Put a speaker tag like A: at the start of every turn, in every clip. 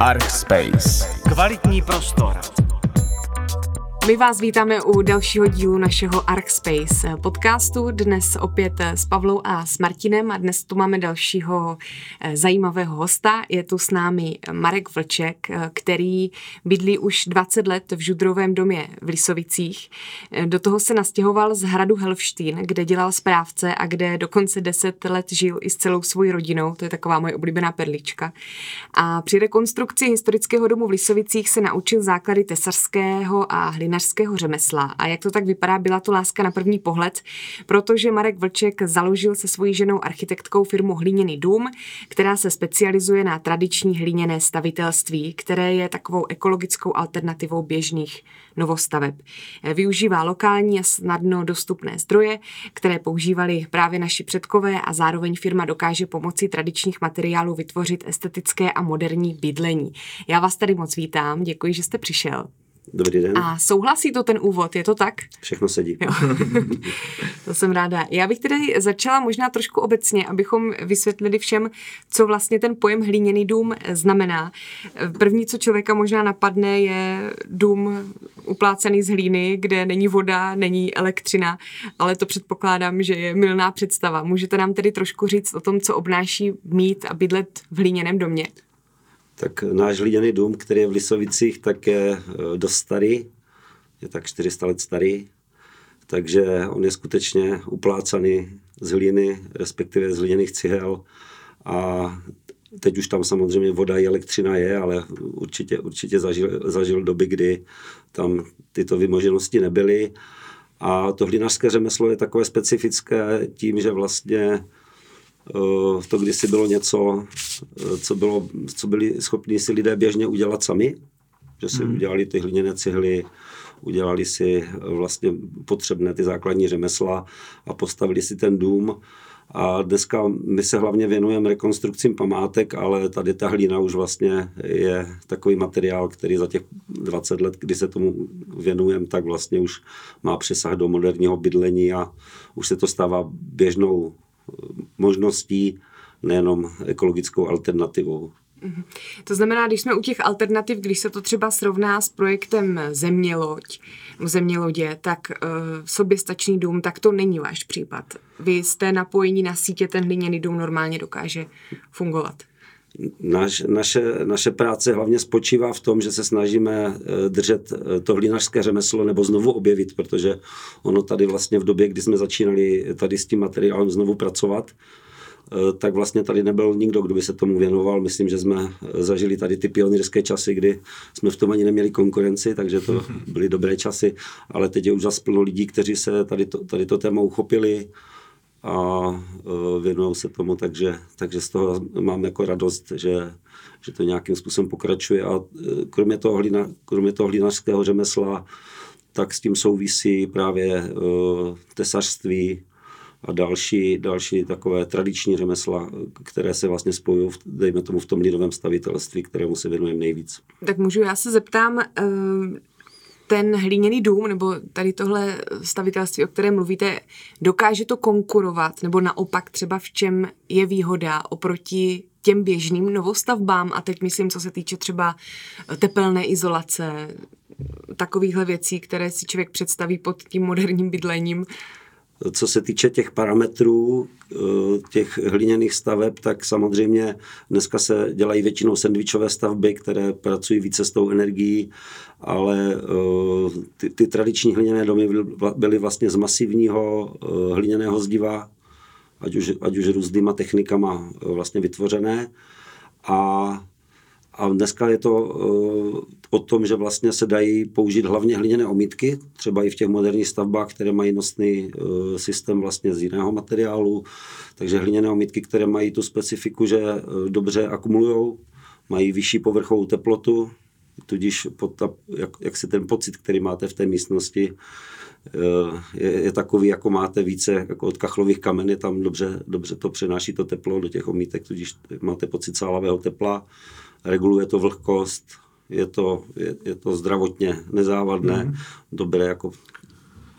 A: ArchSpace.
B: Kvalitní prostor.
C: My vás vítáme u dalšího dílu našeho ArcSpace podcastu. Dnes opět s Pavlou a s Martinem a dnes tu máme dalšího eh, zajímavého hosta. Je tu s námi Marek Vlček, eh, který bydlí už 20 let v Žudrovém domě v Lisovicích. Eh, do toho se nastěhoval z hradu Helfštín, kde dělal správce a kde dokonce 10 let žil i s celou svojí rodinou. To je taková moje oblíbená perlička. A při rekonstrukci historického domu v Lisovicích se naučil základy tesařského a hlina vinařského řemesla. A jak to tak vypadá, byla to láska na první pohled, protože Marek Vlček založil se svojí ženou architektkou firmu Hliněný dům, která se specializuje na tradiční hliněné stavitelství, které je takovou ekologickou alternativou běžných novostaveb. Využívá lokální a snadno dostupné zdroje, které používali právě naši předkové a zároveň firma dokáže pomocí tradičních materiálů vytvořit estetické a moderní bydlení. Já vás tady moc vítám, děkuji, že jste přišel.
D: Dobrý den.
C: A souhlasí to ten úvod, je to tak?
D: Všechno sedí.
C: Jo. to jsem ráda. Já bych tedy začala možná trošku obecně, abychom vysvětlili všem, co vlastně ten pojem hlíněný dům znamená. První, co člověka možná napadne, je dům uplácený z hlíny, kde není voda, není elektřina, ale to předpokládám, že je milná představa. Můžete nám tedy trošku říct o tom, co obnáší mít a bydlet v hlíněném domě?
D: Tak náš hliněný dům, který je v Lisovicích, tak je eh, dost starý, je tak 400 let starý, takže on je skutečně uplácaný z hlíny, respektive z hliněných cihel. A teď už tam samozřejmě voda i elektřina je, ale určitě, určitě zažil, zažil doby, kdy tam tyto vymoženosti nebyly. A to hlínařské řemeslo je takové specifické tím, že vlastně to kdysi bylo něco, eh, co, bylo, co byli schopni si lidé běžně udělat sami, že si hmm. udělali ty hliněné cihly, udělali si eh, vlastně potřebné ty základní řemesla a postavili si ten dům. A dneska my se hlavně věnujeme rekonstrukcím památek, ale tady ta hlína už vlastně je takový materiál, který za těch 20 let, kdy se tomu věnujeme, tak vlastně už má přesah do moderního bydlení a už se to stává běžnou možností, nejenom ekologickou alternativou.
C: To znamená, když jsme u těch alternativ, když se to třeba srovná s projektem Zeměloď, Zemělodě, tak uh, soběstačný dům, tak to není váš případ. Vy jste napojení na sítě, ten hliněný dům normálně dokáže fungovat.
D: Naš, naše, naše práce hlavně spočívá v tom, že se snažíme eh, držet eh, to hlínařské řemeslo nebo znovu objevit, protože ono tady vlastně v době, kdy jsme začínali tady s tím materiálem znovu pracovat, eh, tak vlastně tady nebyl nikdo, kdo by se tomu věnoval. Myslím, že jsme zažili tady ty pionýrské časy, kdy jsme v tom ani neměli konkurenci, takže to byly dobré časy, ale teď je už zase plno lidí, kteří se tady to, tady to téma uchopili, a e, věnují se tomu, takže, takže z toho mám jako radost, že, že to nějakým způsobem pokračuje a e, kromě toho, hlina, kromě toho hlínařského řemesla, tak s tím souvisí právě uh, tesařství a další, další takové tradiční řemesla, které se vlastně spojují, dejme tomu, v tom lidovém stavitelství, kterému se věnujeme nejvíc.
C: Tak můžu, já se zeptám, ten hlíněný dům nebo tady tohle stavitelství, o kterém mluvíte, dokáže to konkurovat nebo naopak třeba v čem je výhoda oproti těm běžným novostavbám a teď myslím, co se týče třeba tepelné izolace, takovýchhle věcí, které si člověk představí pod tím moderním bydlením.
D: Co se týče těch parametrů, eh, těch hliněných staveb, tak samozřejmě dneska se dělají většinou sandvičové stavby, které pracují více s tou energií, ale eh, ty, ty tradiční hliněné domy byly vlastně z masivního eh, hliněného zdiva, ať už, ať už různýma technikama vlastně vytvořené. A a dneska je to uh, o tom, že vlastně se dají použít hlavně hliněné omítky, třeba i v těch moderních stavbách, které mají nosný uh, systém vlastně z jiného materiálu. Takže hliněné omítky, které mají tu specifiku, že uh, dobře akumulují, mají vyšší povrchovou teplotu, tudíž pod ta, jak, jak si ten pocit, který máte v té místnosti, je, je takový, jako máte více jako od kachlových kameny, tam dobře, dobře to přenáší to teplo do těch omítek, tudíž máte pocit sálavého tepla reguluje to vlhkost, je to, je, je to zdravotně nezávadné, mm. dobré jako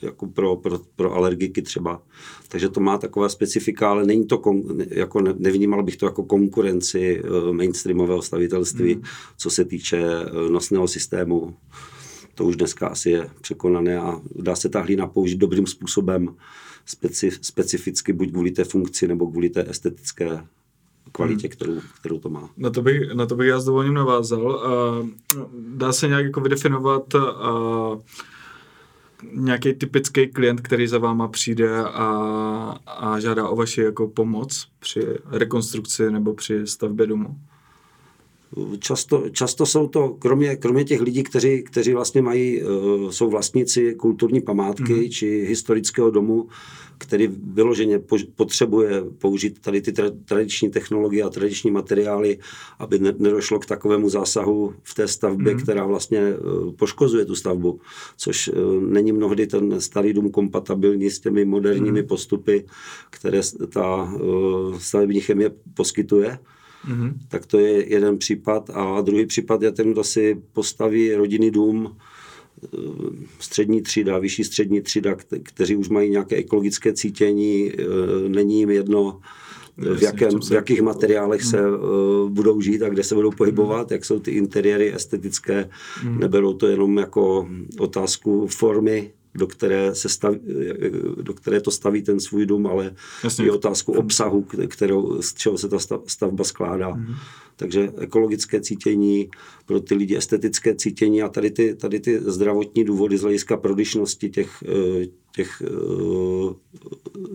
D: jako pro, pro, pro alergiky třeba. Takže to má taková specifika, ale není to, kon, jako ne, nevnímal bych to jako konkurenci uh, mainstreamového stavitelství, mm. co se týče uh, nosného systému. To už dneska asi je překonané a dá se ta hlína použít dobrým způsobem, specif, specificky buď kvůli té funkci nebo kvůli té estetické kvalitě, kterou, kterou to má.
A: Na to bych, na to bych já s dovolením navázal. Uh, dá se nějak jako vydefinovat nějaký typický klient, který za váma přijde a, a žádá o vaši jako pomoc při rekonstrukci nebo při stavbě domu?
D: Často, často jsou to, kromě, kromě těch lidí, kteří, kteří vlastně mají, uh, jsou vlastníci kulturní památky mm. či historického domu, který vyloženě potřebuje použít tady ty tradiční technologie a tradiční materiály, aby nedošlo k takovému zásahu v té stavbě, mm. která vlastně eh, poškozuje tu stavbu, což eh, není mnohdy ten starý dům kompatibilní s těmi moderními mm. postupy, které ta eh, stavební chemie poskytuje. Mm-hmm. Tak to je jeden případ. A druhý případ je ten, kdo si postaví rodinný dům, střední třída, vyšší střední třída, kteří už mají nějaké ekologické cítění, e, není jim jedno, v, jakém, v jakých materiálech se uh, budou žít a kde se budou pohybovat, jak jsou ty interiéry estetické, hmm. neberou to jenom jako otázku formy, do které, se staví, do které to staví ten svůj dům, ale Jasně. i otázku obsahu, kterou, z čeho se ta stavba skládá. Hmm. Takže ekologické cítění, pro ty lidi estetické cítění a tady ty, tady ty zdravotní důvody z hlediska prodyšnosti těch, eh, těch uh,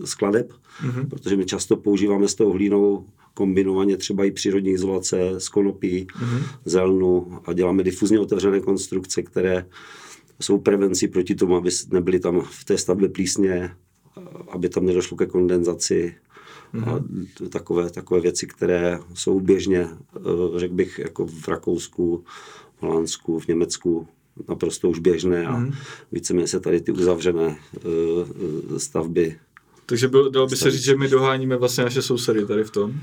D: skladeb, mm-hmm. protože my často používáme s tou hlínou kombinovaně třeba i přírodní izolace z konopí, mm-hmm. zelnu a děláme difuzně otevřené konstrukce, které jsou prevencí proti tomu, aby nebyly tam v té stavbě plísně, aby tam nedošlo ke kondenzaci mm-hmm. a mhm. takové, takové věci, které jsou běžně, eh, řekl bych, jako v Rakousku, v Holandsku, v Německu naprosto už běžné a mm-hmm. víceméně se tady ty uzavřené uh, stavby
A: takže byl, dalo by se říct, že my doháníme vlastně naše sousedy tady v tom.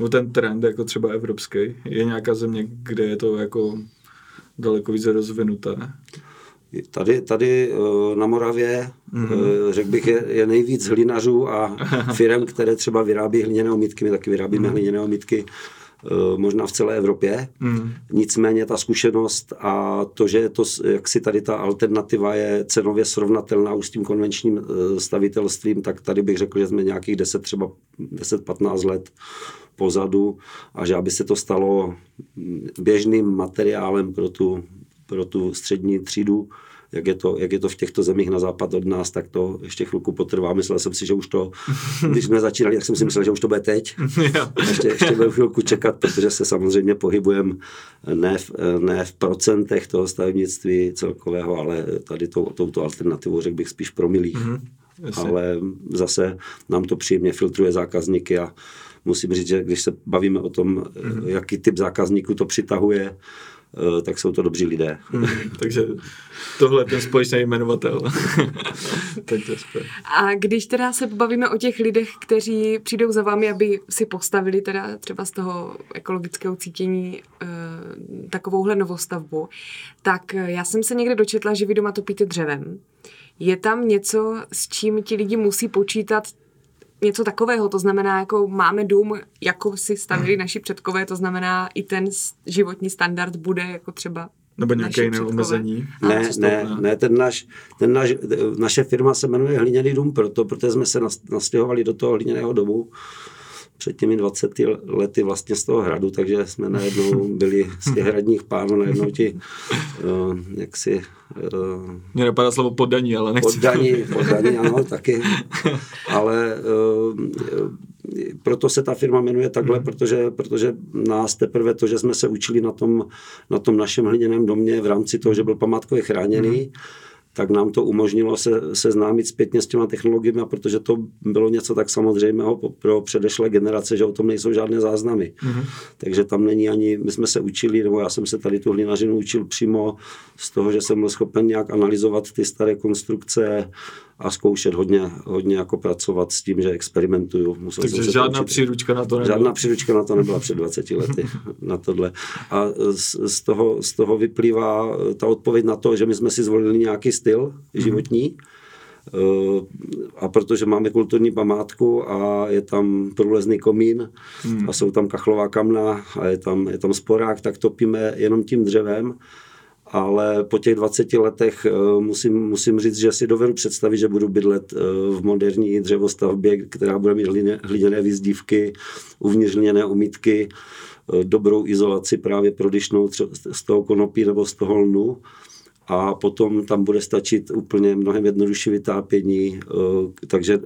A: No ten trend, jako třeba evropský. Je nějaká země, kde je to jako daleko více rozvinuté?
D: Tady, tady eh, na Moravě, mm-hmm. řekl bych, je, je nejvíc hlinařů a firm, které třeba vyrábí hliněné omítky. My taky vyrábíme mm-hmm. hliněné omítky eh, možná v celé Evropě. Mm. Nicméně ta zkušenost a to, že to, jak si tady ta alternativa je cenově srovnatelná už s tím konvenčním stavitelstvím, tak tady bych řekl, že jsme nějakých 10, třeba 10-15 let pozadu a že aby se to stalo běžným materiálem pro tu pro tu střední třídu, jak je, to, jak je to v těchto zemích na západ od nás, tak to ještě chvilku potrvá. Myslel jsem si, že už to, když jsme začínali, tak jsem si myslel, že už to bude teď. ještě, ještě budu chvilku čekat, protože se samozřejmě pohybujeme ne v, ne v procentech toho stavebnictví celkového, ale tady to, touto alternativou řekl bych spíš promilých. Mm-hmm. Ale zase nám to příjemně filtruje zákazníky a musím říct, že když se bavíme o tom, mm-hmm. jaký typ zákazníků to přitahuje, tak jsou to dobří lidé. Hmm,
A: takže tohle je ten společný jmenovatel.
C: tak to je A když teda se pobavíme o těch lidech, kteří přijdou za vámi, aby si postavili teda třeba z toho ekologického cítění e, takovouhle novostavbu, tak já jsem se někde dočetla, že vy doma topíte dřevem. Je tam něco, s čím ti lidi musí počítat něco takového, to znamená, jako máme dům, jako si stavili hmm. naši předkové, to znamená, i ten životní standard bude jako třeba
A: nebo nějaké jiné omezení?
D: Ne, ne, ne, ten naš, ten naš, naše firma se jmenuje Hliněný dům proto, protože jsme se nastěhovali do toho hliněného domu před těmi 20 lety vlastně z toho hradu, takže jsme najednou byli z těch hradních pánů, najednou ti, uh, jak si...
A: Uh, Mě napadá slovo poddaní, ale nechci.
D: Poddaní, poddaní, ano, taky. Ale uh, proto se ta firma jmenuje takhle, mm. protože, protože nás teprve to, že jsme se učili na tom, na tom našem hliněném domě v rámci toho, že byl památkově chráněný, mm tak nám to umožnilo se seznámit zpětně s těma technologiemi, protože to bylo něco tak samozřejmého pro předešlé generace, že o tom nejsou žádné záznamy. Mm-hmm. Takže tam není ani, my jsme se učili, nebo já jsem se tady tu hlinařinu učil přímo z toho, že jsem byl schopen nějak analyzovat ty staré konstrukce, a zkoušet hodně, hodně jako pracovat s tím, že experimentuju.
A: Musel Takže jsem žádná učit. příručka na to
D: nebyla? Žádná příručka na to nebyla před 20 lety na tohle. A z, z, toho, z toho vyplývá ta odpověď na to, že my jsme si zvolili nějaký styl životní, a protože máme kulturní památku a je tam průlezný komín hmm. a jsou tam kachlová kamna a je tam, je tam sporák, tak topíme jenom tím dřevem ale po těch 20 letech eh, musím, musím říct, že si dovedu představit, že budu bydlet eh, v moderní dřevostavbě, která bude mít hliněné výzdívky, uvnitř hliněné umítky, eh, dobrou izolaci právě prodyšnou z toho konopí nebo z toho lnu a potom tam bude stačit úplně mnohem jednodušší vytápění. Eh, takže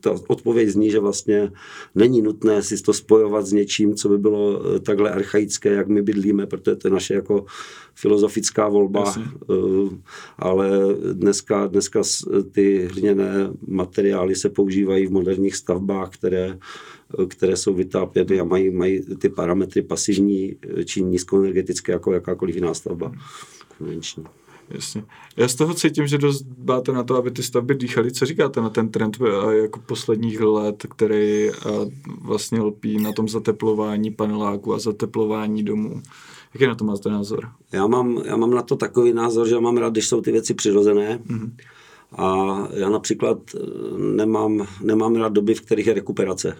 D: ta odpověď zní, že vlastně není nutné si to spojovat s něčím, co by bylo eh, takhle archaické, jak my bydlíme, protože to je naše jako filozofická volba, Jasně. Eh, ale dneska, dneska ty hliněné materiály se používají v moderních stavbách, které které jsou vytápěny a mají, mají ty parametry pasivní či nízkoenergetické jako jakákoliv jiná stavba konvenční.
A: Jasně. Já z toho cítím, že dost dbáte na to, aby ty stavby dýchaly. Co říkáte na ten trend jako posledních let, který vlastně lpí na tom zateplování paneláku a zateplování domů? Jaký na to máte názor?
D: Já mám, já mám na to takový názor, že mám rád, když jsou ty věci přirozené. Mm-hmm. A já například eh, nemám, nemám rád doby, v kterých je rekuperace.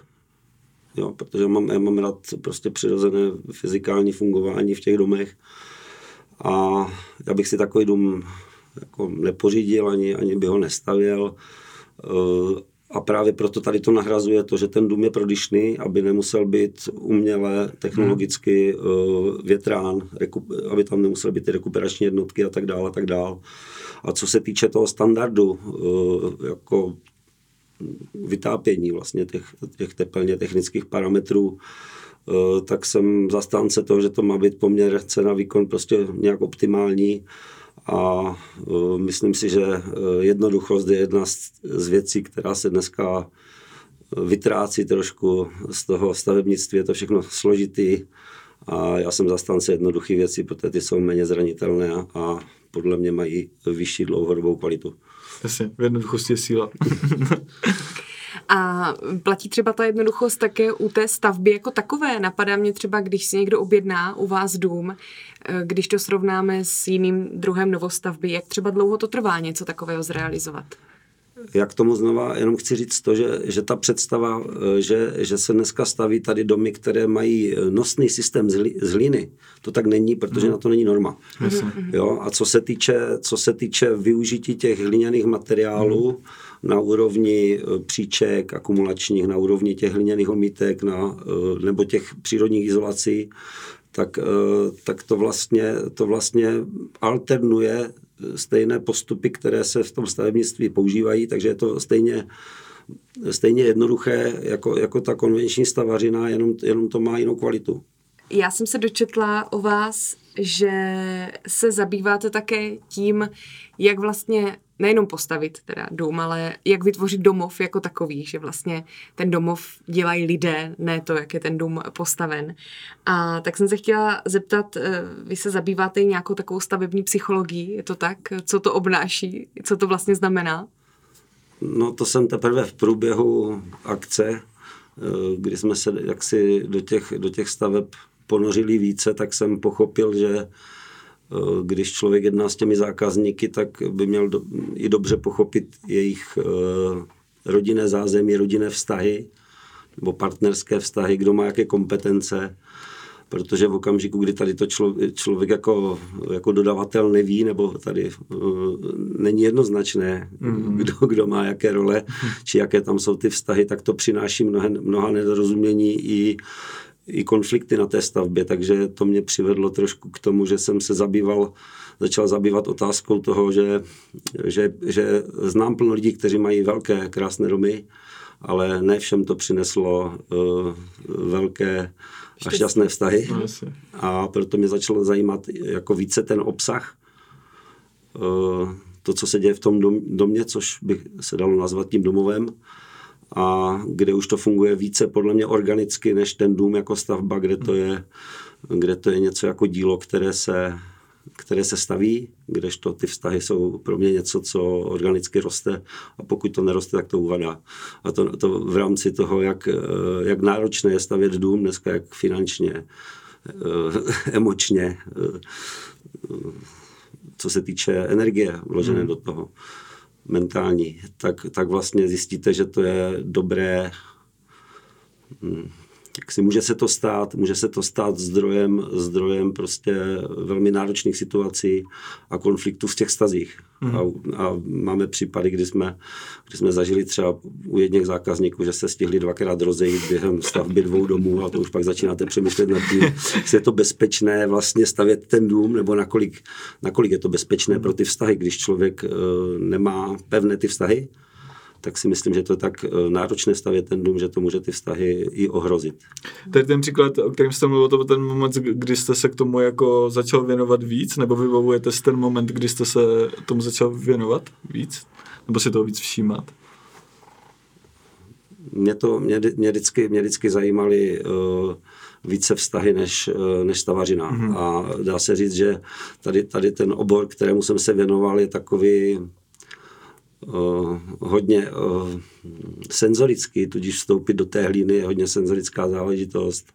D: Jo, protože mám, já mám rád prostě přirozené fyzikální fungování v těch domech a já bych si takový dům jako nepořídil, ani, ani by ho nestavěl. Eh, a právě proto tady to nahrazuje to, že ten dům je prodyšný, aby nemusel být uměle technologicky hmm. větrán, aby tam nemusely být ty rekuperační jednotky a tak dále a tak dále. A co se týče toho standardu, eh, jako vytápění vlastně těch, těch tepelně technických parametrů, Eh, tak jsem zastánce toho, že to má být poměr cena výkon prostě nějak optimální a eh, myslím si, že eh, jednoduchost je jedna z věcí, která se dneska vytrácí trošku z toho stavebnictví, je to všechno složitý a já jsem zastánce jednoduchých věcí, protože ty jsou méně zranitelné a podle mě mají vyšší dlouhodobou kvalitu.
A: Jasně, v jednoduchosti je síla.
C: A platí třeba ta jednoduchost také u té stavby jako takové. Napadá mě třeba, když si někdo objedná u vás dům, eh, když to srovnáme s jiným druhem novostavby, jak třeba dlouho to trvá něco takového zrealizovat?
D: Já k tomu znova jenom chci říct to, že, že ta představa, eh, že, že se dneska staví tady domy, které mají eh, nosný systém z, z hlíny, to tak není, protože mm. na to není norma. Mm. Jo? A co se, týče, co se týče využití těch hliněných materiálů, mm na úrovni eh, příček akumulačních, na úrovni těch hliněných omítek na, nebo těch přírodních izolací, tak, tak to, vlastně, to vlastně alternuje stejné postupy, které se v tom stavebnictví používají, takže je to stejně, stejně jednoduché jako, jako ta konvenční stavařina, jenom, jenom to má jinou kvalitu.
C: Já jsem se dočetla o vás, že se zabýváte také tím, jak vlastně nejenom postavit teda dům, ale jak vytvořit domov jako takový, že vlastně ten domov dělají lidé, ne to, jak je ten dům postaven. A tak jsem se chtěla zeptat, eh, vy se zabýváte nějakou takovou stavební psychologií, je to tak? Co to obnáší? Co to vlastně znamená?
D: No to jsem teprve v průběhu akce, eh, kdy jsme se jaksi do těch, do těch staveb ponořili více, tak jsem pochopil, že když člověk jedná s těmi zákazníky, tak by měl do, i dobře pochopit jejich uh, rodinné zázemí, rodinné vztahy nebo partnerské vztahy, kdo má jaké kompetence, protože v okamžiku, kdy tady to člověk, člověk jako, jako dodavatel neví, nebo tady uh, není jednoznačné, mm-hmm. kdo, kdo má jaké role, či jaké tam jsou ty vztahy, tak to přináší mnoha, mnoha nedorozumění i i konflikty na té stavbě, takže to mě přivedlo trošku k tomu, že jsem se zabýval, začal zabývat otázkou toho, že, že, že znám plno lidí, kteří mají velké, krásné domy, ale ne všem to přineslo uh, velké a šťastné vztahy. No, a proto mě začalo zajímat jako více ten obsah, uh, to, co se děje v tom domě, což by se dalo nazvat tím domovem a kde už to funguje více podle mě organicky než ten dům jako stavba, kde to je, kde to je něco jako dílo, které se, které se staví, kdežto ty vztahy jsou pro mě něco, co organicky roste a pokud to neroste, tak to uvadá. A to, to v rámci toho, jak, jak náročné je stavět dům dneska, jak finančně, eh, emočně, eh, co se týče energie vložené hmm. do toho mentální, tak, tak vlastně zjistíte, že to je dobré hm, si může se to stát, může se to stát zdrojem, zdrojem prostě velmi náročných situací a konfliktů v těch stazích. Mm. A, a, máme případy, kdy jsme, kdy jsme zažili třeba u jedných zákazníků, že se stihli dvakrát rozejít během stavby dvou domů a to už pak začínáte přemýšlet nad tím, jestli je to bezpečné vlastně stavět ten dům, nebo nakolik, nakolik je to bezpečné pro ty vztahy, když člověk uh, nemá pevné ty vztahy tak si myslím, že to je tak eh, náročné stavět ten dům, že to může ty vztahy i ohrozit.
A: Tady ten příklad, o kterém jste mluvil, to byl ten moment, kdy jste se k tomu jako začal věnovat víc, nebo vybavujete si ten moment, kdy jste se tomu začal věnovat víc? Nebo si toho víc všímat?
D: Mě to, mě, mě, vždycky, mě vždycky zajímaly uh, více vztahy než, uh, než stavařina. Mm-hmm. A dá se říct, že tady, tady ten obor, kterému jsem se věnoval, je takový hodně uh, senzorický, tudíž vstoupit do té hlíny je hodně senzorická záležitost.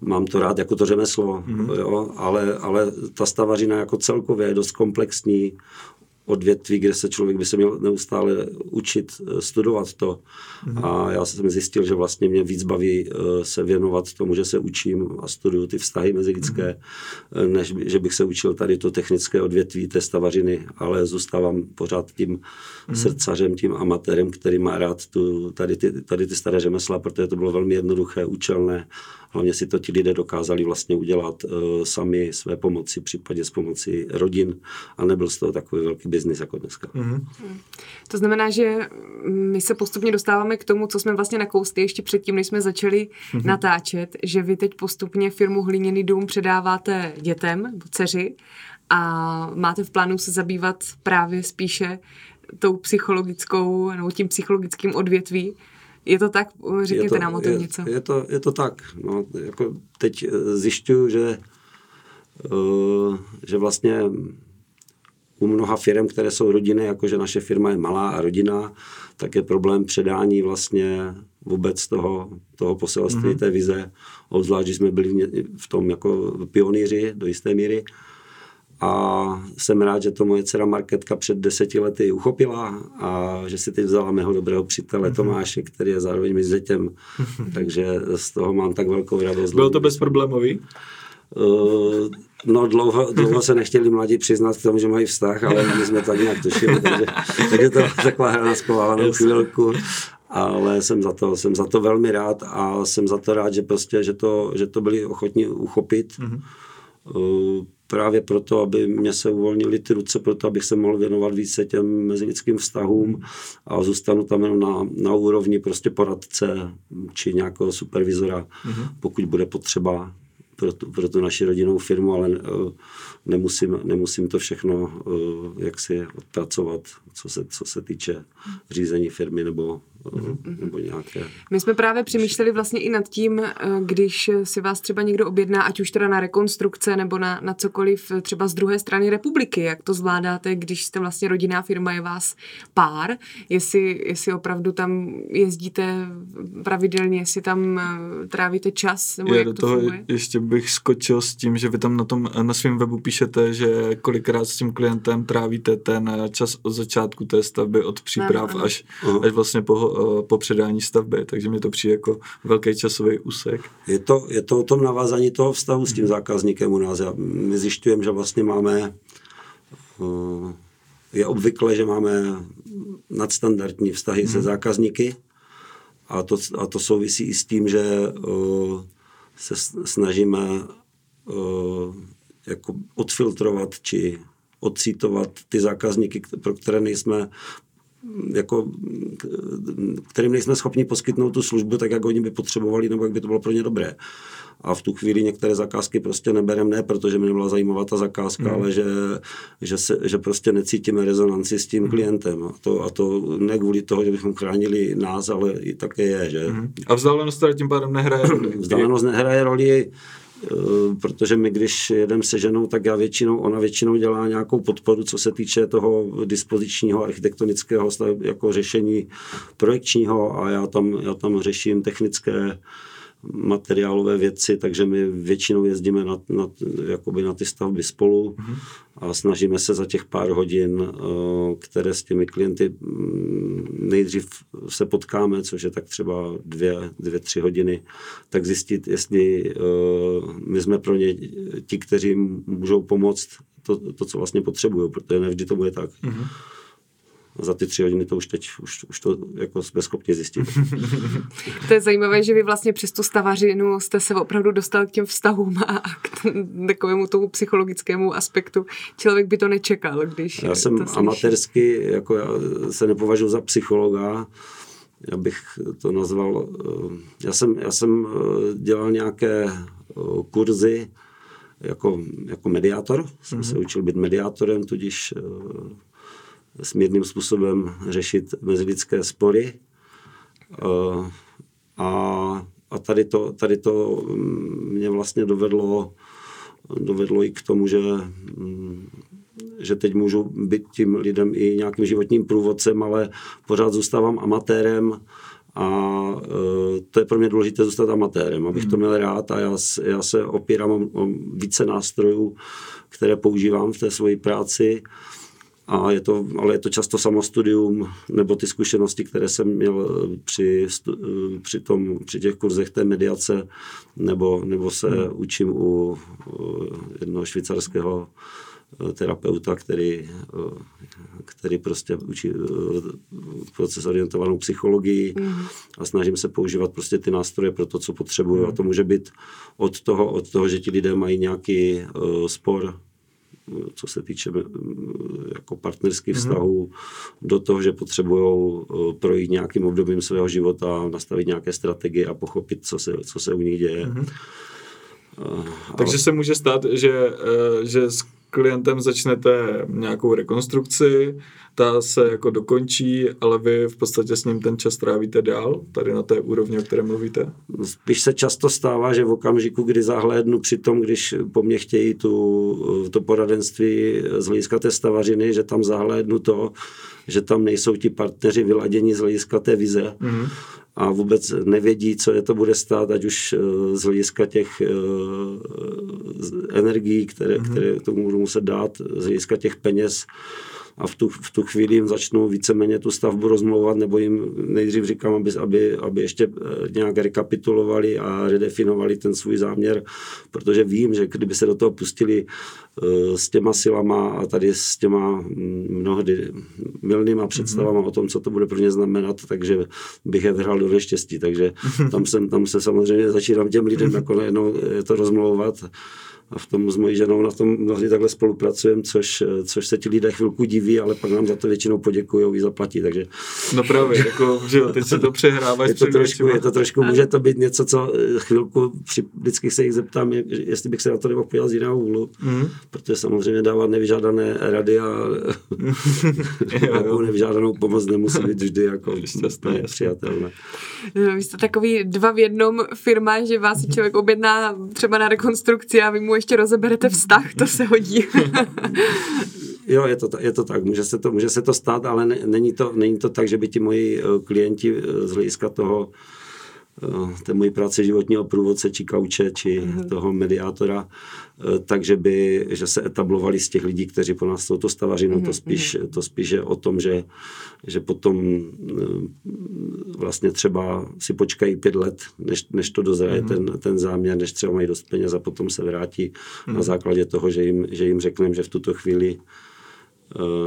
D: Mám to rád jako to řemeslo, mm-hmm. jo, ale, ale ta stavařina jako celkově je dost komplexní, odvětví, kde se člověk by se měl neustále učit, eh, studovat to. Mm-hmm. A já jsem zjistil, že vlastně mě víc baví eh, se věnovat tomu, že se učím a studuju ty vztahy mezilidské, mm-hmm. než že bych se učil tady to technické odvětví té stavařiny, ale zůstávám pořád tím mm-hmm. srdcařem, tím amatérem, který má rád tu, tady, ty, tady ty staré řemesla, protože to bylo velmi jednoduché, účelné Hlavně si to ti lidé dokázali vlastně udělat uh, sami své pomoci, případně s pomocí rodin a nebyl z toho takový velký biznis jako dneska. Mm-hmm.
C: To znamená, že my se postupně dostáváme k tomu, co jsme vlastně nakousli ještě předtím, než jsme začali mm-hmm. natáčet, že vy teď postupně firmu Hliněný dům předáváte dětem, dceři a máte v plánu se zabývat právě spíše tou psychologickou nebo tím psychologickým odvětví, je to tak? Řekněte to, nám o tom
D: je,
C: něco.
D: Je to, je to tak. No, jako teď eh, zjišťuju, že, uh, že vlastně u mnoha firm, které jsou rodiny, jakože naše firma je malá a rodina, tak je problém předání vlastně vůbec toho, toho poselství, mm-hmm. té vize, obzvlášť, že jsme byli v tom jako pionýři do jisté míry. A jsem rád, že to moje dcera Marketka před deseti lety uchopila a že si teď vzala mého dobrého přítele mm-hmm. Tomáše, který je zároveň mi zetěm. Mm-hmm. Takže z toho mám tak velkou radost.
A: Bylo to bezproblémový?
D: Uh, no dlouho, dlouho se nechtěli mladí přiznat k tomu, že mají vztah, ale my jsme tak nějak tušili, takže, takže to taková hra na chvilku, ale jsem za to, jsem za to velmi rád a jsem za to rád, že prostě, že to, že to byli ochotní uchopit. Mm-hmm. Uh, právě proto, aby mě se uvolnili ty ruce, proto abych se mohl věnovat více těm mezilidským vztahům a zůstanu tam jenom na, na úrovni prostě poradce či nějakého supervizora, mm-hmm. pokud bude potřeba pro tu, pro tu naši rodinnou firmu, ale uh, nemusím, nemusím to všechno uh, jaksi odpracovat, co se, co se týče řízení firmy nebo mm-hmm. nebo nějaké.
C: My jsme právě přemýšleli vlastně i nad tím, eh, když si vás třeba někdo objedná, ať už teda na rekonstrukce nebo na, na cokoliv třeba z druhé strany republiky, jak to zvládáte, když jste vlastně rodinná firma, je vás pár, jestli, jestli opravdu tam jezdíte pravidelně, jestli tam eh, trávíte čas, nebo
A: Já
C: jak
A: do
C: to
A: toho
C: funguje?
A: ještě bych skočil s tím, že vy tam na, tom, na svém webu píšete, že kolikrát s tím klientem trávíte ten čas od začátku té stavby, od příprav ano, ano. Až, až vlastně po Eh, po předání stavby, takže mi to přijde jako velký časový úsek.
D: Je to, je to o tom navázání toho vztahu s tím zákazníkem u nás. My zjišťujeme, že vlastně máme je obvykle, že máme nadstandardní vztahy hmm. se zákazníky a to, a to souvisí i s tím, že se snažíme jako odfiltrovat či odcítovat ty zákazníky, pro které nejsme jako, kterým nejsme schopni poskytnout tu službu tak, jak oni by potřebovali, nebo jak by to bylo pro ně dobré. A v tu chvíli některé zakázky prostě nebereme, ne protože mi nebyla zajímavá ta zakázka, mm. ale že, že, se, že prostě necítíme rezonanci s tím mm. klientem. A to, a to ne kvůli toho, že bychom chránili nás, ale i také je. Že? Mm.
A: A vzdálenost tím pádem nehraje roli?
D: Vzdálenost nehraje roli protože my, když jedeme se ženou, tak já většinou, ona většinou dělá nějakou podporu, co se týče toho dispozičního architektonického jako řešení projekčního a já tam, já tam řeším technické materiálové věci, takže my většinou jezdíme na, na, jakoby na ty stavby spolu mm-hmm. a snažíme se za těch pár hodin, eh, které s těmi klienty mm, nejdřív se potkáme, což je tak třeba dvě, dvě tři hodiny, tak zjistit, jestli eh, my jsme pro ně ti, kteří můžou pomoct to, to co vlastně potřebují, protože nevždy to bude tak. Mm-hmm za ty tři hodiny to už teď, už, už to jako jsme schopni zjistit.
C: to je zajímavé, že vy vlastně přes tu stavařinu jste se opravdu dostal k těm vztahům a k takovému tomu psychologickému aspektu. Člověk by to nečekal, když
D: Já jsem
C: to
D: amatérsky, jako já se nepovažuji za psychologa, já bych to nazval, eh, já jsem, já jsem eh, dělal nějaké eh, kurzy jako, jako mediátor, jsem mm-hmm. se učil být mediátorem, tudíž smírným způsobem řešit mezilidské spory. Eh, a, a tady, to, tady to mě vlastně dovedlo, dovedlo i k tomu, že, mm, že teď můžu být tím lidem i nějakým životním průvodcem, ale pořád zůstávám amatérem a e, to je pro mě důležité zůstat amatérem, abych to hmm. měl rád a já, já se opírám o, o více nástrojů, které používám v té své práci a je to, ale je to často samostudium nebo ty zkušenosti, které jsem měl eh, při, eh, při, tom, při těch kurzech té mediace, nebo, nebo se hmm. učím u, u jednoho švýcarského eh, terapeuta, který, který prostě učí proces orientovanou psychologii mm. a snažím se používat prostě ty nástroje pro to, co potřebuju. Mm. A to může být od toho, od toho, že ti lidé mají nějaký uh, spor co se týče eh, jako partnerských mm-hmm. vztahů, do toho, že potřebují eh, projít nějakým obdobím svého života, nastavit nějaké strategie a pochopit, co se, co se u nich děje. Mm-hmm.
A: Takže se může stát, že, že klientem začnete nějakou rekonstrukci, ta se jako dokončí, ale vy v podstatě s ním ten čas trávíte dál, tady na té úrovni, o které mluvíte?
D: Spíš se často stává, že v okamžiku, kdy zahlédnu při tom, když po mně chtějí tu, to poradenství z hlediska té stavařiny, že tam zahlédnu to, že tam nejsou ti partneři vyladěni z hlediska té vize mm-hmm. A vůbec nevědí, co je to bude stát, ať už eh, z hlediska těch uh, energií, které, mm-hmm. které tomu budou muset dát, z hlediska těch peněz, a v tu, v tu chvíli jim začnu víceméně tu stavbu rozmlouvat, nebo jim nejdřív říkám, aby, aby, aby ještě eh, nějak rekapitulovali a redefinovali ten svůj záměr, protože vím, že kdyby se do toho pustili uh, s těma silama a tady s těma mm, mnohdy milnýma představama mm-hmm. o tom, co to bude pro ně znamenat, takže bych je vyhrál do neštěstí. Takže tam, jsem, tam se samozřejmě začínám těm lidem jako najednou to rozmlouvat a v tom s mojí ženou na tom mnohdy takhle spolupracujeme, což, což se ti lidé chvilku diví, ale pak nám za to většinou poděkují i zaplatí, takže...
A: No právě, jako, že jo, teď se to přehrává.
D: je to trošku, je to trošku, může to být něco, co eh, chvilku, při, vždycky se jich zeptám, jestli bych se na to nemohl podívat z jiného úhlu, mm. protože samozřejmě dávat nevyžádané rady a nějakou nevyžádanou pomoc nemusí být vždy jako přijatelné.
C: Vy jste takový dva v jednom firma, že vás člověk objedná třeba na rekonstrukci a vy mu ještě rozeberete vztah, to se hodí.
D: jo, je to, je to tak, může se to, může se to stát, ale ne, není, to, není to tak, že by ti moji eh, klienti eh, z hlediska toho, té mojí práce životního průvodce, či kauče, či mm-hmm. toho mediátora, takže by, že se etablovali z těch lidí, kteří po nás jsou to stavařinu, mm-hmm. to, spíš, mhm. to spíš je o tom, že, že potom vlastně třeba si počkají pět let, než, než to dozraje mm-hmm. ten, ten záměr, než třeba mají dost peněz a potom se vrátí mm-hmm. na mhm. základě toho, že jim, že jim řekneme, že v tuto chvíli Eh,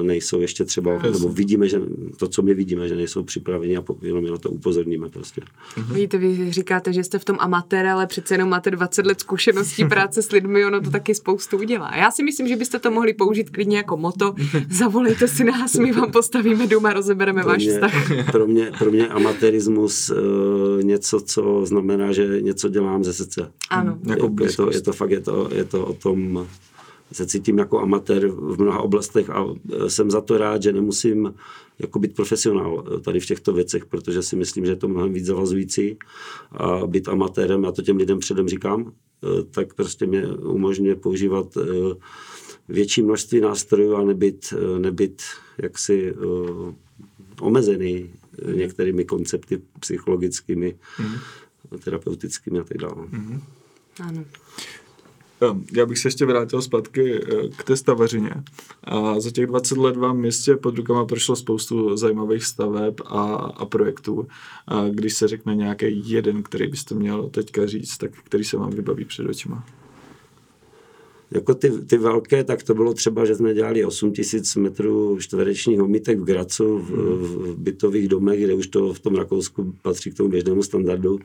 D: nejsou ještě třeba, yes. nebo vidíme, že to, co my vidíme, že nejsou připraveni a jenom na to upozorníme prostě.
C: Mm-hmm. Víte, vy říkáte, že jste v tom amatér, ale přece jenom máte 20 let zkušeností práce s lidmi, ono to taky spoustu udělá. Já si myslím, že byste to mohli použít klidně jako moto. Zavolejte si nás, my vám postavíme dům a rozebereme pro váš mě, vztah.
D: Pro mě, pro mě amatérismus uh, něco, co znamená, že něco dělám ze srdce.
C: Ano.
D: Je, jako je, to, je to fakt, je to, je to o tom se cítím jako amatér v mnoha oblastech a e, jsem za to rád, že nemusím jako být profesionál e, tady v těchto věcech, protože si myslím, že je to mnohem víc zavazující a být amatérem, já to těm lidem předem říkám, e, tak prostě mě umožňuje používat větší množství nástrojů a nebyt, nebyt jaksi omezený některými koncepty psychologickými. Mm terapeutickými a tak dále.
C: Mm-hmm. Ano.
A: Já bych se ještě vrátil zpátky eh, k té stavařině. A za těch 20 let vám městě pod rukama prošlo spoustu zajímavých staveb a, a projektů. A když se řekne nějaký jeden, který byste měl teďka říct, tak který se vám vybaví před očima?
D: Jako ty, ty velké, tak to bylo třeba, že jsme dělali 8 tisíc metrů čtverečních omítek v Gracu, v, v bytových domech, kde už to v tom Rakousku patří k tomu běžnému standardu.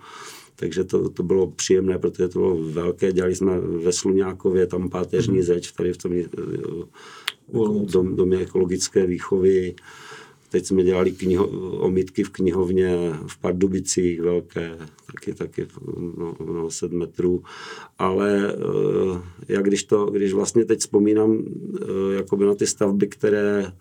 D: Takže to, to bylo příjemné, protože to bylo velké. Dělali jsme ve Sluňákově tam páteřní mhm. zeď, tady v tom jako dom, domě ekologické výchovy. Teď jsme dělali kniho, omítky v knihovně v Pardubicích velké, taky, taky no, no, 7 metrů. Ale eh, jak když, to, když vlastně teď vzpomínám eh, jakoby na ty stavby, které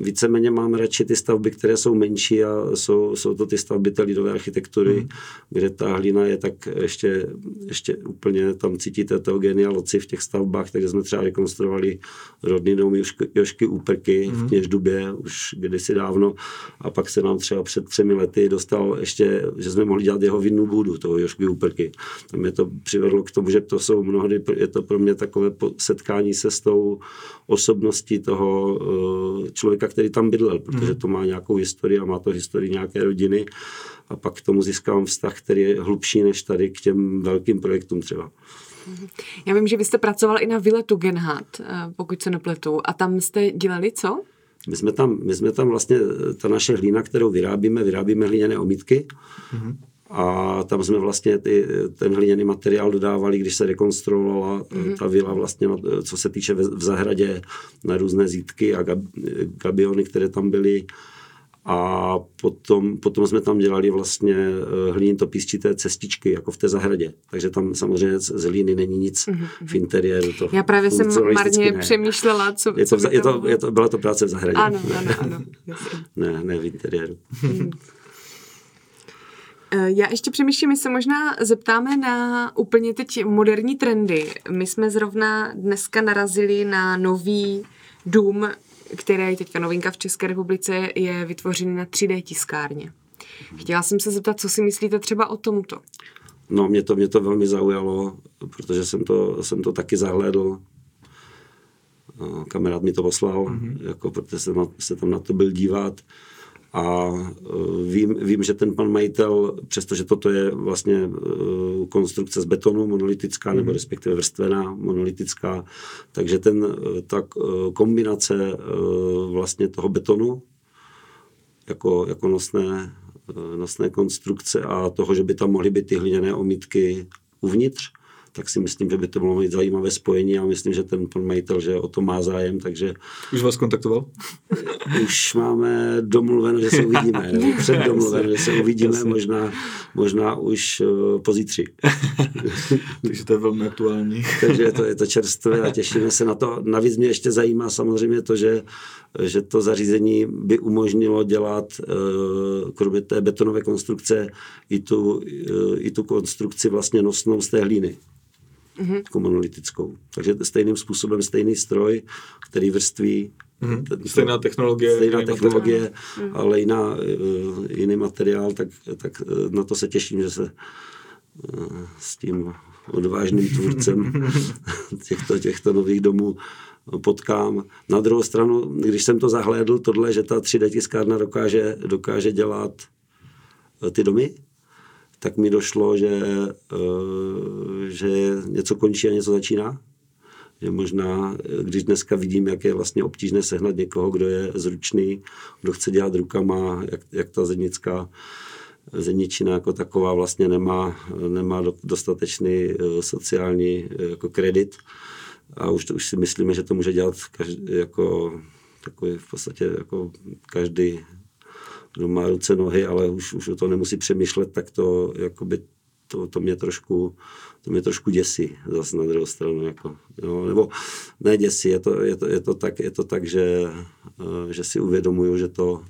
D: víceméně mám radši ty stavby, které jsou menší a jsou, jsou to ty stavby té lidové architektury, mm. kde ta hlina je tak ještě, ještě úplně, tam cítíte toho genialoci v těch stavbách, takže jsme třeba rekonstruovali rodný dom Jošky, Jošky Úprky mm. v mhm. Kněždubě už kdysi dávno a pak se nám třeba před třemi lety dostal ještě, že jsme mohli dělat jeho vinnou budu, toho Jošky Úprky. Tam mě to přivedlo k tomu, že to jsou mnohdy, je to pro mě takové setkání se s tou osobností toho eh, člověka, který tam bydlel, protože hmm. to má nějakou historii a má to historii nějaké rodiny a pak k tomu získám vztah, který je hlubší než tady k těm velkým projektům třeba.
C: Já vím, že vy jste pracoval i na Vile Tugendhat, eh, pokud se nepletu, a tam jste dělali co?
D: My jsme tam, my jsme tam vlastně, ta naše hlína, kterou vyrábíme, vyrábíme hliněné omítky mm-hmm. A tam jsme vlastně ty, ten hliněný materiál dodávali, když se rekonstruovala mm-hmm. ta vila vlastně, co se týče v, v zahradě na různé zítky a gab, gabiony, které tam byly. A potom, potom jsme tam dělali vlastně eh, hlinito písčité cestičky, jako v té zahradě. Takže tam samozřejmě z hlíny není nic mm-hmm. v interiéru. To
C: Já právě jsem marně ne. přemýšlela, co,
D: je to, co je to, je to, Byla to práce v zahradě.
C: Ano, ano, ano.
D: ne, ne v interiéru.
C: Eh, já ještě přemýšlím, my se možná zeptáme na úplně teď moderní trendy. My jsme zrovna dneska narazili na nový dům, který je teďka novinka v České republice, je vytvořený na 3D tiskárně. Chtěla jsem se zeptat, co si myslíte třeba o tomto?
D: No, mě to, mě to velmi zaujalo, protože jsem to, jsem to taky zahlédl. Eh, kamarád mi to poslal, mm-hmm. jako, protože jsem se tam na to byl dívat. A e, vím, vím, že ten pan majitel, přestože toto je vlastně e, konstrukce z betonu monolitická, nebo mhm. respektive vrstvená monolitická, takže ten, e, ta kombinace vlastně toho betonu jako, jako nosné, nosné konstrukce a toho, že by tam mohly být ty hliněné omítky uvnitř, tak si myslím, že by to bylo mít zajímavé spojení a myslím, že ten pan majitel, že o to má zájem, takže...
A: Už vás kontaktoval?
D: Už máme domluveno, že se uvidíme, nebo předdomluveno, že se uvidíme, Jasně. možná, možná už uh, pozítří.
A: takže to je velmi aktuální.
D: takže je to, je to čerstvé a těšíme se na to. Navíc mě ještě zajímá samozřejmě to, že, že to zařízení by umožnilo dělat uh, kromě té betonové konstrukce i tu, uh, i tu konstrukci vlastně nosnou z té hlíny mm-hmm. jako monolitickou. Takže stejným způsobem stejný stroj, který vrství
A: Mm-hmm. Ten, stejná technologie.
D: Stejná technologie, materiál. ale jiná, uh, jiný materiál, tak, tak uh, na to se těším, že se uh, s tím odvážným tvůrcem těchto, těchto nových domů potkám. Na druhou stranu, když jsem to zahlédl, tohle, že ta 3D tiskárna dokáže, dokáže dělat ty domy, tak mi došlo, že, eh, že něco končí a něco začíná. Že možná, eh, když dneska vidím, jak je vlastně obtížné sehnat někoho, kdo je zručný, kdo chce dělat rukama, jak, jak ta zednická zedničina jako taková vlastně nemá, nemá dostatečný eh, sociální jako kredit. A už, to, už si myslíme, že to může dělat každý, jako takový v podstatě jako každý kdo má ruce, nohy, ale už, už o to nemusí přemýšlet, tak to jakoby to, to mě trošku, to mě trošku děsí zase na druhou stranu. Jako, jo, nebo ne děsí, je to, je to, je to tak, je to tak že, eh, že si uvědomuju, že to,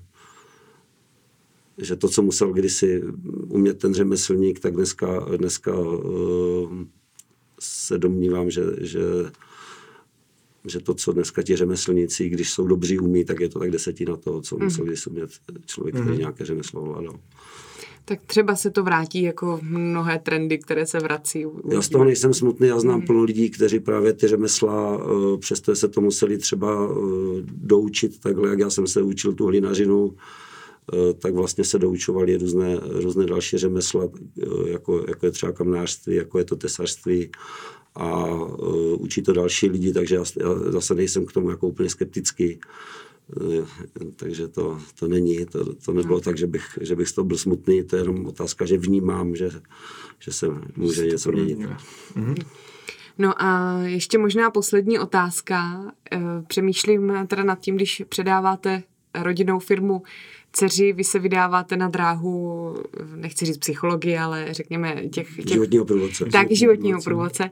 D: že to, co musel kdysi umět ten řemeslník, tak dneska, dneska uh, se domnívám, že, že že to, co dneska ti řemeslníci, když jsou dobří umí, tak je to tak desetina toho, co musel mm. když umět člověk, který mm. nějaké řemeslo ovládal.
C: Tak třeba se to vrátí jako mnohé trendy, které se vrací.
D: Já z toho nejsem smutný, já znám mm. plno lidí, kteří právě ty řemesla, eh, přesto se to museli třeba eh, doučit takhle, jak já jsem se učil tu hlinařinu, eh, tak vlastně se doučovali různé, různé další řemesla, jako, jako je třeba kamnářství, jako je to tesařství a učí to další lidi, takže já, já zase nejsem k tomu jako úplně skeptický. Eh, takže to, to není, to, to nebylo no. tak, že bych, že bych z toho byl smutný, to je jenom otázka, že vnímám, že, že se může něco měnit. Mhm.
C: No a ještě možná poslední otázka. Eh, přemýšlím teda nad tím, když předáváte rodinnou firmu dceři, vy se vydáváte na dráhu, nechci říct psychologie, ale řekněme těch... těch
D: životního průvodce.
C: Tak, životního průvodce.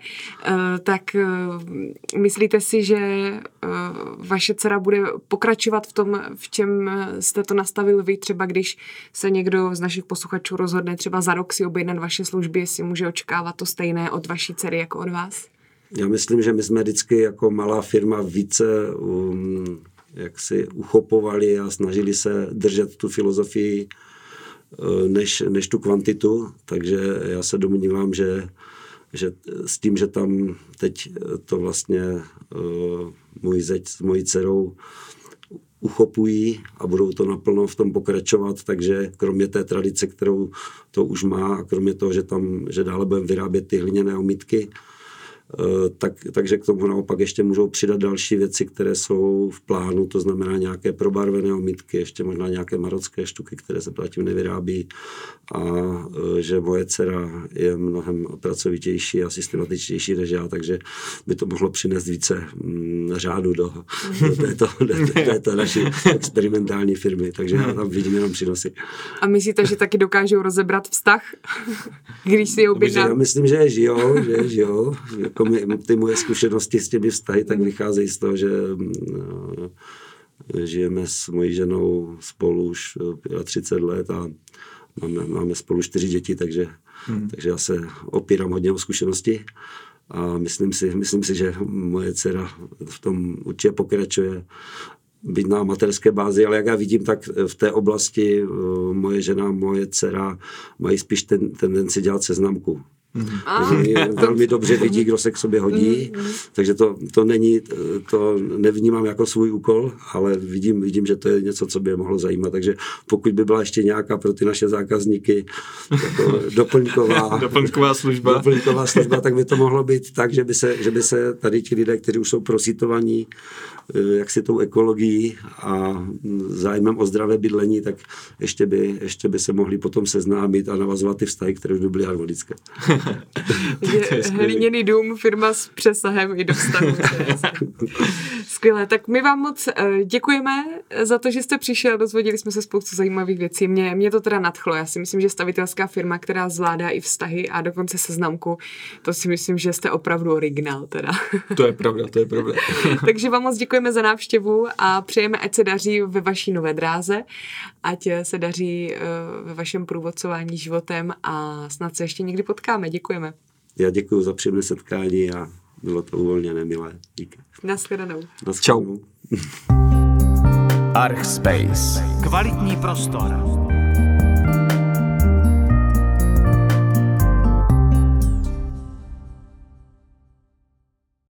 C: Uh, tak uh, myslíte si, že uh, vaše dcera bude pokračovat v tom, v čem jste to nastavil vy, třeba když se někdo z našich posluchačů rozhodne třeba za rok si objednat vaše služby, jestli může očekávat to stejné od vaší dcery jako od vás?
D: Já myslím, že my jsme vždycky jako malá firma více um, jak si uchopovali a snažili se držet tu filozofii eh, než, než tu kvantitu, takže já se domnívám, že, že s tím, že tam teď to vlastně uh, můj zeď s mojí dcerou uchopují a budou to naplno v tom pokračovat, takže kromě té tradice, kterou to už má a kromě toho, že tam, že dále budeme vyrábět ty hliněné omítky, tak, takže k tomu naopak ještě můžou přidat další věci, které jsou v plánu, to znamená nějaké probarvené omítky, ještě možná nějaké marocké štuky, které se zatím nevyrábí a eh, že moje dcera je mnohem pracovitější a systematičtější než já, takže by to mohlo přinést více mm, řádu do, do, této, do této naší experimentální firmy, takže já tam vidím jenom přínosy.
C: A myslíte, že taky dokážou rozebrat vztah, když si je objedná?
D: Já myslím, že žijou, že žijou, jako my, ty moje zkušenosti s těmi vztahy tak vycházejí z toho, že mm, žijeme s mojí ženou spolu už 30 let a máme, máme spolu čtyři děti, takže, hmm. takže já se opírám hodně o zkušenosti a myslím si, myslím si, že moje dcera v tom určitě pokračuje být na amatérské bázi, ale jak já vidím, tak v té oblasti eh, moje žena, moje dcera mají spíš ten, tendenci dělat seznamku. Mm. velmi dobře vidí, kdo se k sobě hodí, mm. takže to, to není, to nevnímám jako svůj úkol, ale vidím, vidím, že to je něco, co by je mohlo zajímat, takže pokud by byla ještě nějaká pro ty naše zákazníky jako doplňková,
A: doplňková služba,
D: doplňková služba, tak by to mohlo být tak, že by se, že by se tady ti lidé, kteří už jsou prositovaní, eh, jak si tou ekologií a zájmem o zdravé bydlení, tak ještě by, ještě by se mohli potom seznámit a navazovat ty vztahy, které už by byly harmonické.
C: hliněný dům, firma s přesahem i do vztahu. Skvělé, tak my vám moc eh, děkujeme za to, že jste přišel, dozvěděli jsme se spoustu zajímavých věcí. Mě, mě to teda nadchlo, já si myslím, že stavitelská firma, která zvládá i vztahy a dokonce seznamku, to si myslím, že jste opravdu originál teda.
A: To je pravda, to je pravda.
C: Takže vám moc děkujeme za návštěvu a přejeme, ať se daří ve vaší nové dráze, ať se daří eh, ve vašem průvodcování životem a snad se ještě někdy potkáme. Děkujeme.
D: Já děkuji za příjemné setkání a bylo to uvolněné, milé. Díky.
C: Naschledanou.
A: Čau.
B: Archspace. Kvalitní prostor.